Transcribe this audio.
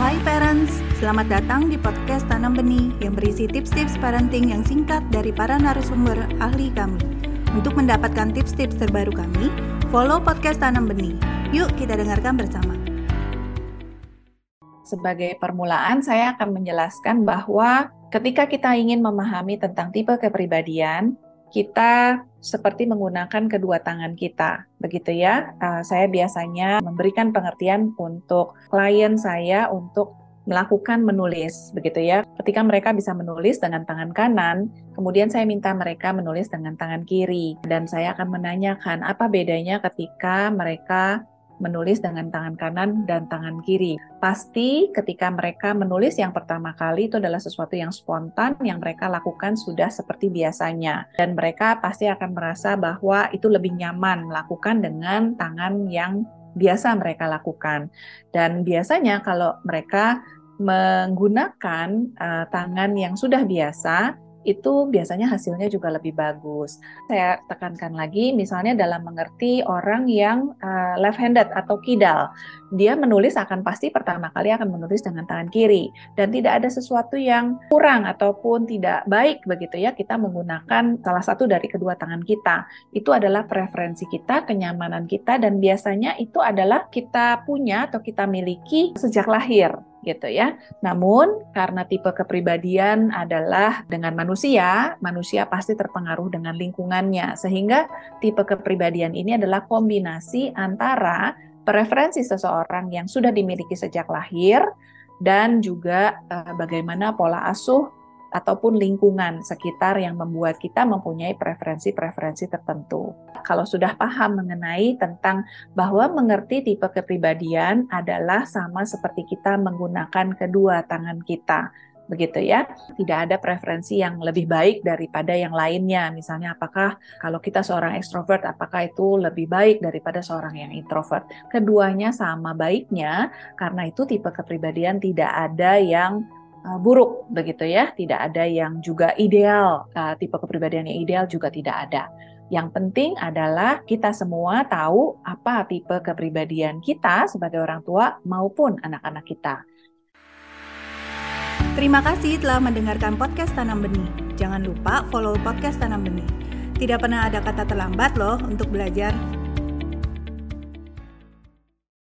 Hai parents, selamat datang di podcast Tanam Benih yang berisi tips-tips parenting yang singkat dari para narasumber ahli kami. Untuk mendapatkan tips-tips terbaru kami, follow podcast Tanam Benih. Yuk kita dengarkan bersama. Sebagai permulaan, saya akan menjelaskan bahwa ketika kita ingin memahami tentang tipe kepribadian, kita seperti menggunakan kedua tangan kita, begitu ya. Uh, saya biasanya memberikan pengertian untuk klien saya untuk melakukan menulis, begitu ya. Ketika mereka bisa menulis dengan tangan kanan, kemudian saya minta mereka menulis dengan tangan kiri, dan saya akan menanyakan apa bedanya ketika mereka menulis dengan tangan kanan dan tangan kiri. Pasti ketika mereka menulis yang pertama kali itu adalah sesuatu yang spontan yang mereka lakukan sudah seperti biasanya. Dan mereka pasti akan merasa bahwa itu lebih nyaman melakukan dengan tangan yang biasa mereka lakukan. Dan biasanya kalau mereka menggunakan uh, tangan yang sudah biasa, itu biasanya hasilnya juga lebih bagus. Saya tekankan lagi, misalnya dalam mengerti orang yang uh, left-handed atau kidal, dia menulis akan pasti pertama kali akan menulis dengan tangan kiri dan tidak ada sesuatu yang kurang ataupun tidak baik begitu ya kita menggunakan salah satu dari kedua tangan kita. Itu adalah preferensi kita, kenyamanan kita dan biasanya itu adalah kita punya atau kita miliki sejak lahir gitu ya. Namun karena tipe kepribadian adalah dengan manusia, manusia pasti terpengaruh dengan lingkungannya sehingga tipe kepribadian ini adalah kombinasi antara preferensi seseorang yang sudah dimiliki sejak lahir dan juga uh, bagaimana pola asuh ataupun lingkungan sekitar yang membuat kita mempunyai preferensi-preferensi tertentu. Kalau sudah paham mengenai tentang bahwa mengerti tipe kepribadian adalah sama seperti kita menggunakan kedua tangan kita, begitu ya. Tidak ada preferensi yang lebih baik daripada yang lainnya. Misalnya apakah kalau kita seorang ekstrovert apakah itu lebih baik daripada seorang yang introvert? Keduanya sama baiknya karena itu tipe kepribadian tidak ada yang uh, buruk begitu ya, tidak ada yang juga ideal, uh, tipe kepribadian yang ideal juga tidak ada. Yang penting adalah kita semua tahu apa tipe kepribadian kita sebagai orang tua maupun anak-anak kita. Terima kasih telah mendengarkan podcast Tanam Benih. Jangan lupa follow podcast Tanam Benih. Tidak pernah ada kata terlambat loh untuk belajar.